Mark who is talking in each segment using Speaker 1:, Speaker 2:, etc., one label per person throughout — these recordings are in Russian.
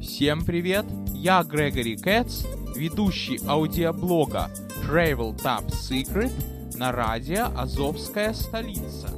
Speaker 1: Всем привет! Я Грегори Кэтс, ведущий аудиоблога Travel Top Secret на радио «Азовская столица».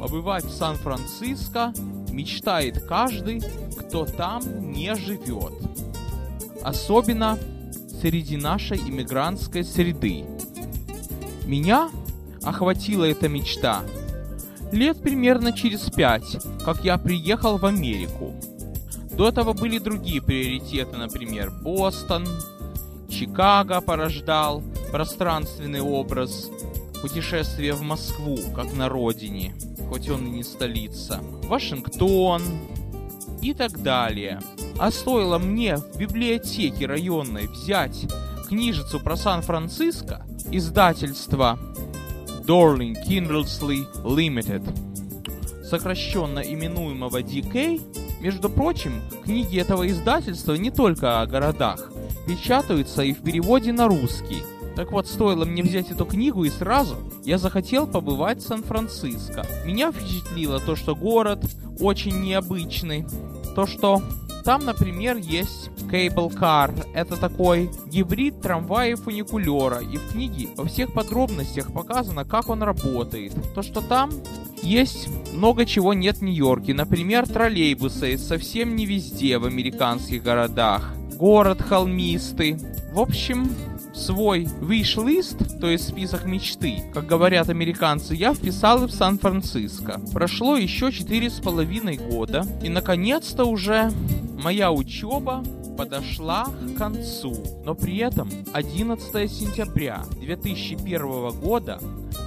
Speaker 1: Побывать в Сан-Франциско мечтает каждый, кто там не живет. Особенно среди нашей иммигрантской среды. Меня охватила эта мечта лет примерно через пять, как я приехал в Америку. До этого были другие приоритеты, например, Бостон, Чикаго порождал пространственный образ, путешествие в Москву, как на родине, хоть он и не столица, Вашингтон и так далее. А стоило мне в библиотеке районной взять книжицу про Сан-Франциско, издательства Dorling Kindersley Limited, сокращенно именуемого DK, между прочим, книги этого издательства не только о городах, печатаются и в переводе на русский. Так вот, стоило мне взять эту книгу и сразу я захотел побывать в Сан-Франциско. Меня впечатлило то, что город очень необычный, то, что там, например, есть Cable Car. Это такой гибрид трамвая и фуникулера. И в книге во всех подробностях показано, как он работает. То, что там есть много чего нет в Нью-Йорке. Например, троллейбусы совсем не везде в американских городах. Город холмистый. В общем, свой wish-list, то есть список мечты, как говорят американцы, я вписал и в Сан-Франциско. Прошло еще четыре с половиной года, и наконец-то уже моя учеба подошла к концу. Но при этом 11 сентября 2001 года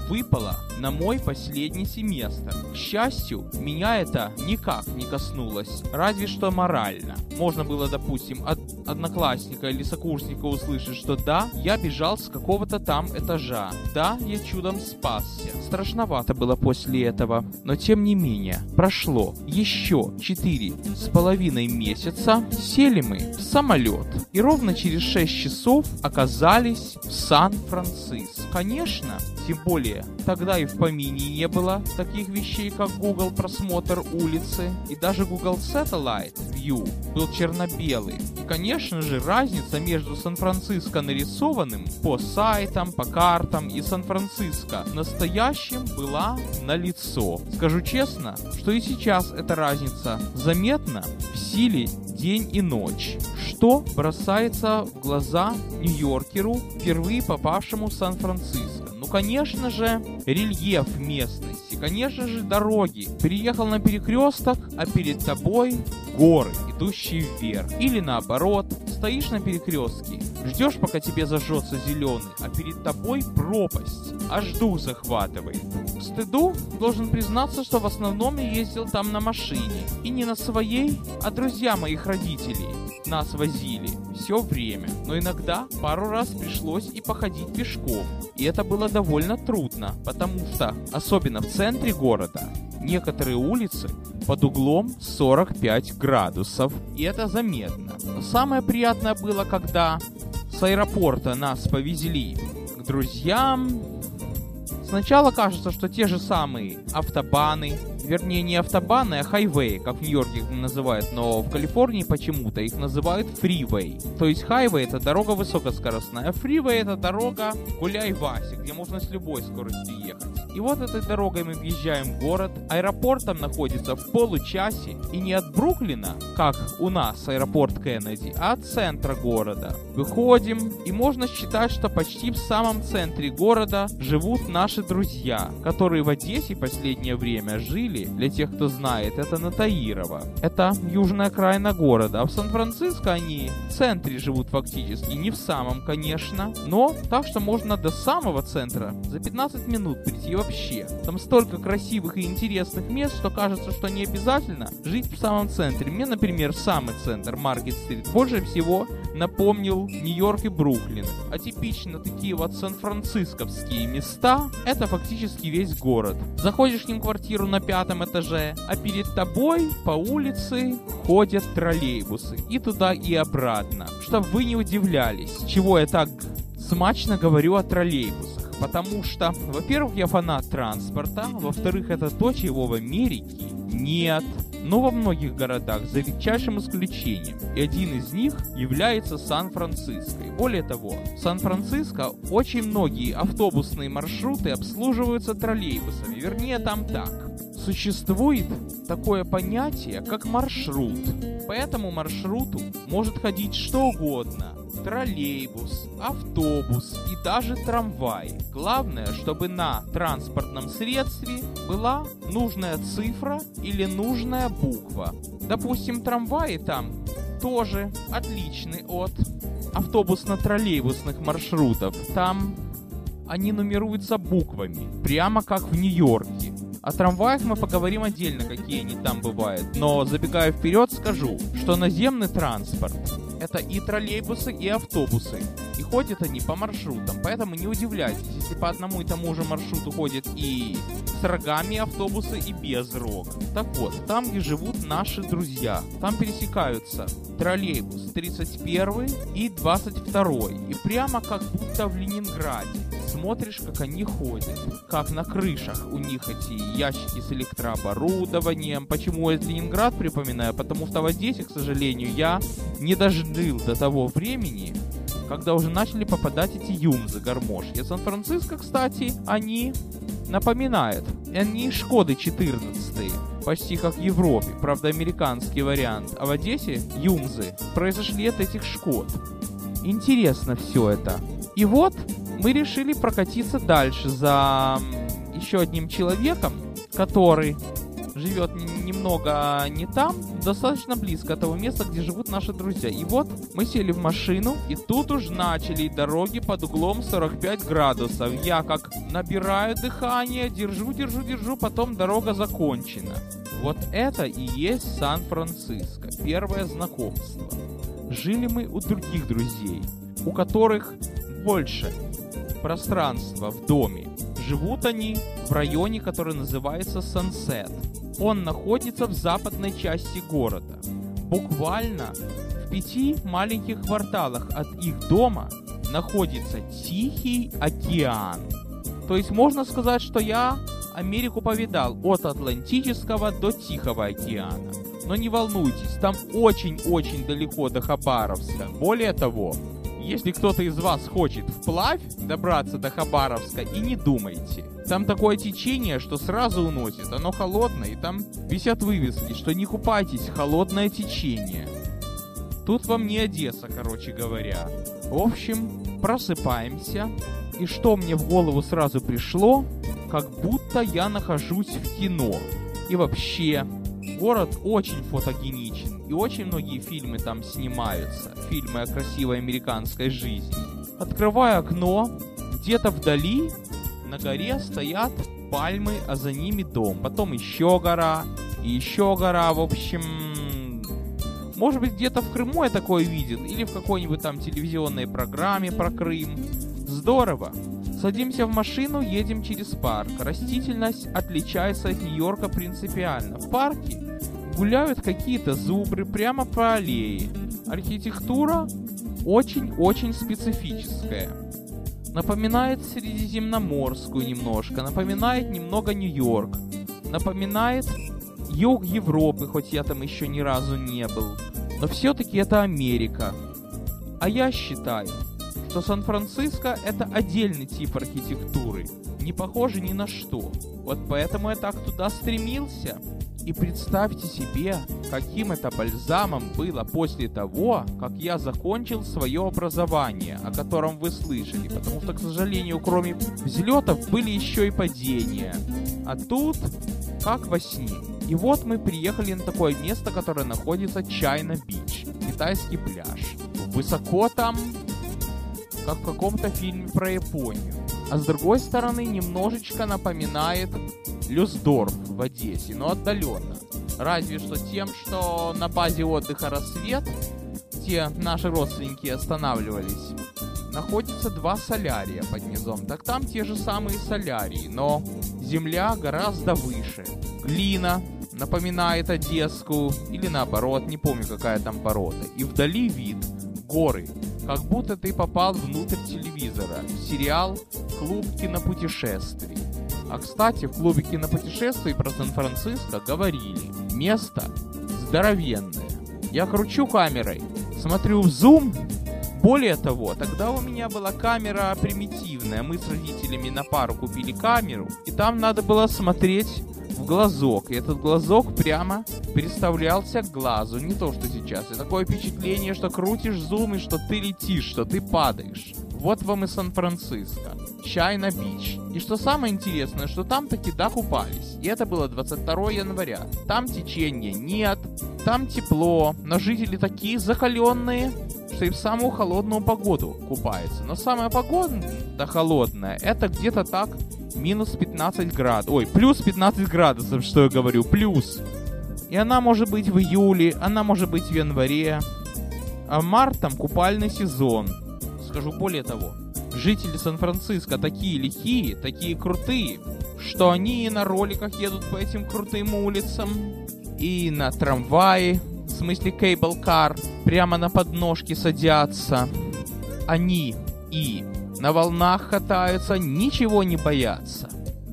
Speaker 1: выпало на мой последний семестр. К счастью, меня это никак не коснулось, разве что морально. Можно было, допустим, от одноклассника или сокурсника услышать, что да, я бежал с какого-то там этажа, да, я чудом спасся. Страшновато было после этого, но тем не менее, прошло еще четыре с половиной месяца, сели мы в самолет и ровно через 6 часов оказались в Сан-Франциско. Конечно, тем более, тогда и в помине не было таких вещей, как Google просмотр улицы и даже Google Satellite View был черно-белый. И, конечно же, разница между Сан-Франциско нарисованным по сайтам, по картам и Сан-Франциско настоящим была налицо. Скажу честно, что и сейчас эта разница заметна в силе день и ночь, что бросается в глаза Нью-Йоркеру, впервые попавшему в Сан-Франциско. Ну, конечно же, рельеф местности, конечно же, дороги. Приехал на перекресток, а перед тобой горы, идущие вверх. Или наоборот, стоишь на перекрестке, ждешь, пока тебе зажжется зеленый, а перед тобой пропасть. Аж дух захватывает. К стыду должен признаться, что в основном я ездил там на машине. И не на своей, а друзья моих родителей нас возили все время. Но иногда пару раз пришлось и походить пешком. И это было довольно трудно, потому что, особенно в центре города, некоторые улицы под углом 45 градусов. И это заметно. Но самое приятное было, когда с аэропорта нас повезли к друзьям. Сначала кажется, что те же самые автобаны, вернее не автобаны, а хайвей, как в Нью-Йорке их называют, но в Калифорнии почему-то их называют фривей. То есть хайвей это дорога высокоскоростная, а фривей это дорога гуляй-васи, где можно с любой скоростью ехать. И вот этой дорогой мы въезжаем в город, аэропорт там находится в получасе, и не от Бруклина, как у нас аэропорт Кеннеди, а от центра города. Выходим, и можно считать, что почти в самом центре города живут наши друзья, которые в Одессе последнее время жили, для тех, кто знает, это на Таирова. Это южная окраина города, а в Сан-Франциско они в центре живут фактически, не в самом, конечно, но так что можно до самого центра за 15 минут прийти вообще. Там столько красивых и интересных мест, что кажется, что не обязательно жить в самом центре. Мне, например, самый центр, Маркет-стрит, больше всего напомнил Нью-Йорк и Бруклин. А типично такие вот сан-францисковские места, это фактически весь город. Заходишь к ним в квартиру на пятом этаже, а перед тобой по улице ходят троллейбусы. И туда, и обратно. Чтобы вы не удивлялись, чего я так смачно говорю о троллейбусах. Потому что, во-первых, я фанат транспорта, во-вторых, это то, чего в Америке нет. но во многих городах за редчайшим исключением, и один из них является Сан-Франциско. Более того, в Сан-Франциско очень многие автобусные маршруты обслуживаются троллейбусами, вернее там так. Существует такое понятие, как маршрут. По этому маршруту может ходить что угодно, троллейбус, автобус и даже трамвай. Главное, чтобы на транспортном средстве была нужная цифра или нужная буква. Допустим, трамваи там тоже отличны от автобусно-троллейбусных маршрутов. Там они нумеруются буквами, прямо как в Нью-Йорке. О трамваях мы поговорим отдельно, какие они там бывают. Но забегая вперед, скажу, что наземный транспорт это и троллейбусы, и автобусы. И ходят они по маршрутам, поэтому не удивляйтесь, если по одному и тому же маршруту ходят и с рогами автобусы, и без рог. Так вот, там, где живут наши друзья, там пересекаются троллейбус 31 и 22. И прямо как будто в Ленинграде смотришь, как они ходят, как на крышах у них эти ящики с электрооборудованием. Почему я Ленинград припоминаю? Потому что в Одессе, к сожалению, я не дожил до того времени, когда уже начали попадать эти юмзы, гармошки. Сан-Франциско, кстати, они напоминают. Они Шкоды 14 почти как в Европе, правда американский вариант, а в Одессе юмзы произошли от этих Шкод. Интересно все это. И вот мы решили прокатиться дальше за еще одним человеком, который живет немного не там, достаточно близко от того места, где живут наши друзья. И вот мы сели в машину, и тут уж начали дороги под углом 45 градусов. Я как набираю дыхание, держу, держу, держу, потом дорога закончена. Вот это и есть Сан-Франциско, первое знакомство. Жили мы у других друзей, у которых больше пространства в доме. Живут они в районе, который называется Сансет. Он находится в западной части города. Буквально в пяти маленьких кварталах от их дома находится Тихий океан. То есть можно сказать, что я Америку повидал от Атлантического до Тихого океана. Но не волнуйтесь, там очень-очень далеко до Хабаровска. Более того, если кто-то из вас хочет вплавь добраться до Хабаровска, и не думайте. Там такое течение, что сразу уносит. Оно холодное, и там висят вывески, что не купайтесь, холодное течение. Тут вам не Одесса, короче говоря. В общем, просыпаемся. И что мне в голову сразу пришло, как будто я нахожусь в кино. И вообще, город очень фотогеничен. И очень многие фильмы там снимаются. Фильмы о красивой американской жизни. Открываю окно, где-то вдали на горе стоят пальмы, а за ними дом. Потом еще гора, и еще гора. В общем, может быть, где-то в Крыму я такое видел, или в какой-нибудь там телевизионной программе про Крым. Здорово. Садимся в машину, едем через парк. Растительность отличается от Нью-Йорка принципиально. В парке гуляют какие-то зубры прямо по аллее. Архитектура очень-очень специфическая. Напоминает Средиземноморскую немножко, напоминает немного Нью-Йорк, напоминает юг Европы, хоть я там еще ни разу не был. Но все-таки это Америка. А я считаю, что Сан-Франциско это отдельный тип архитектуры, не похожий ни на что. Вот поэтому я так туда стремился. И представьте себе, каким это бальзамом было после того, как я закончил свое образование, о котором вы слышали, потому что, к сожалению, кроме взлетов были еще и падения. А тут, как во сне. И вот мы приехали на такое место, которое находится Чайна Бич, китайский пляж. Высоко там, как в каком-то фильме про Японию. А с другой стороны, немножечко напоминает Люсдорф в Одессе, но отдаленно. Разве что тем, что на базе отдыха «Рассвет», где наши родственники останавливались, находится два солярия под низом. Так там те же самые солярии, но земля гораздо выше. Глина напоминает Одесскую, или наоборот, не помню какая там порода. И вдали вид горы, как будто ты попал внутрь телевизора в сериал «Клуб кинопутешествий». А кстати, в клубе кинопутешествий про Сан-Франциско говорили, Место здоровенное. Я кручу камерой, смотрю в зум. Более того, тогда у меня была камера примитивная. Мы с родителями на пару купили камеру, и там надо было смотреть в глазок. И этот глазок прямо представлялся к глазу, не то что сейчас. И такое впечатление, что крутишь зум и что ты летишь, что ты падаешь. Вот вам и Сан-Франциско. Чай на бич. И что самое интересное, что там таки да купались. И это было 22 января. Там течения нет, там тепло, но жители такие закаленные, что и в самую холодную погоду купаются. Но самая погода холодная, это где-то так минус 15 градусов. Ой, плюс 15 градусов, что я говорю, плюс. И она может быть в июле, она может быть в январе. А март там купальный сезон. Скажу более того, жители Сан-Франциско такие лихие, такие крутые, что они на роликах едут по этим крутым улицам, и на трамвае, в смысле кейбл-кар, прямо на подножке садятся. Они и на волнах катаются, ничего не боятся.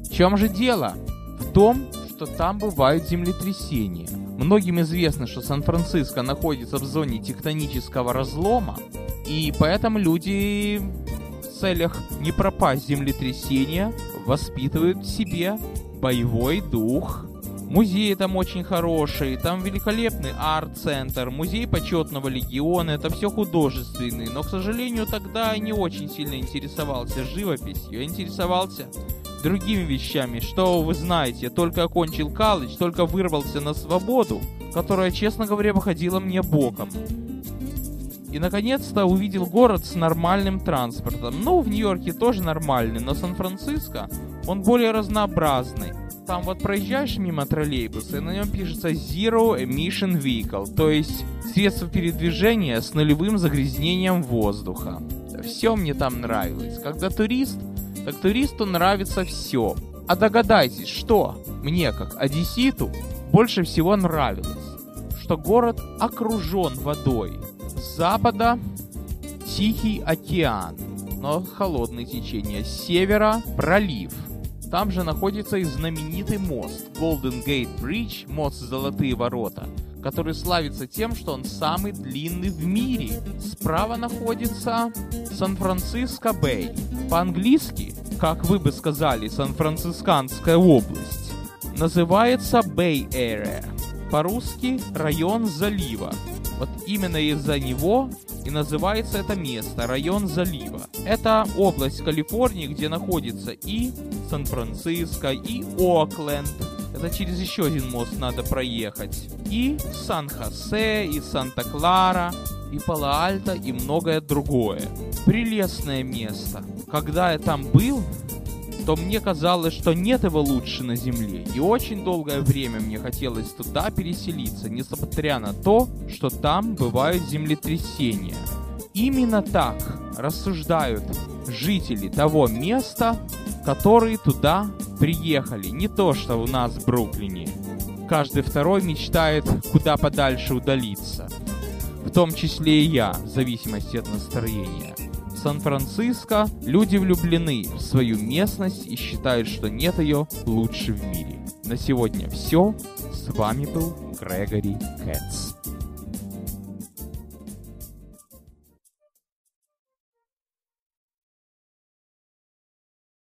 Speaker 1: В чем же дело? В том, что там бывают землетрясения. Многим известно, что Сан-Франциско находится в зоне тектонического разлома, и поэтому люди в целях не пропасть землетрясения воспитывают в себе боевой дух. Музей там очень хороший, там великолепный арт-центр, музей почетного легиона, это все художественный, но, к сожалению, тогда я не очень сильно интересовался живописью, я интересовался другими вещами, что вы знаете, я только окончил колледж, только вырвался на свободу, которая, честно говоря, выходила мне боком. И наконец-то увидел город с нормальным транспортом. Ну, в Нью-Йорке тоже нормальный, но Сан-Франциско, он более разнообразный. Там вот проезжаешь мимо троллейбуса, и на нем пишется Zero Emission Vehicle, то есть средство передвижения с нулевым загрязнением воздуха. Все мне там нравилось. Когда турист, так туристу нравится все. А догадайтесь, что мне, как одесситу, больше всего нравилось? Что город окружен водой. Запада Тихий океан, но холодное течение. С севера пролив. Там же находится и знаменитый мост Golden Gate Bridge, мост Золотые ворота, который славится тем, что он самый длинный в мире. Справа находится Сан-Франциско Бэй. По-английски, как вы бы сказали, Сан-Францисканская область, называется Bay Area. По-русски район залива. Вот именно из-за него и называется это место район залива. Это область Калифорнии, где находится и Сан-Франциско, и Окленд. Это через еще один мост надо проехать. И Сан-Хосе, и Санта-Клара, и Пало-Альто, и многое другое. Прелестное место. Когда я там был, то мне казалось, что нет его лучше на Земле. И очень долгое время мне хотелось туда переселиться, несмотря на то, что там бывают землетрясения. Именно так рассуждают жители того места, которые туда приехали. Не то, что у нас в Бруклине. Каждый второй мечтает куда подальше удалиться. В том числе и я, в зависимости от настроения. Сан-Франциско люди влюблены в свою местность и считают, что нет ее лучше в мире. На сегодня все. С вами был Грегори Кэтс.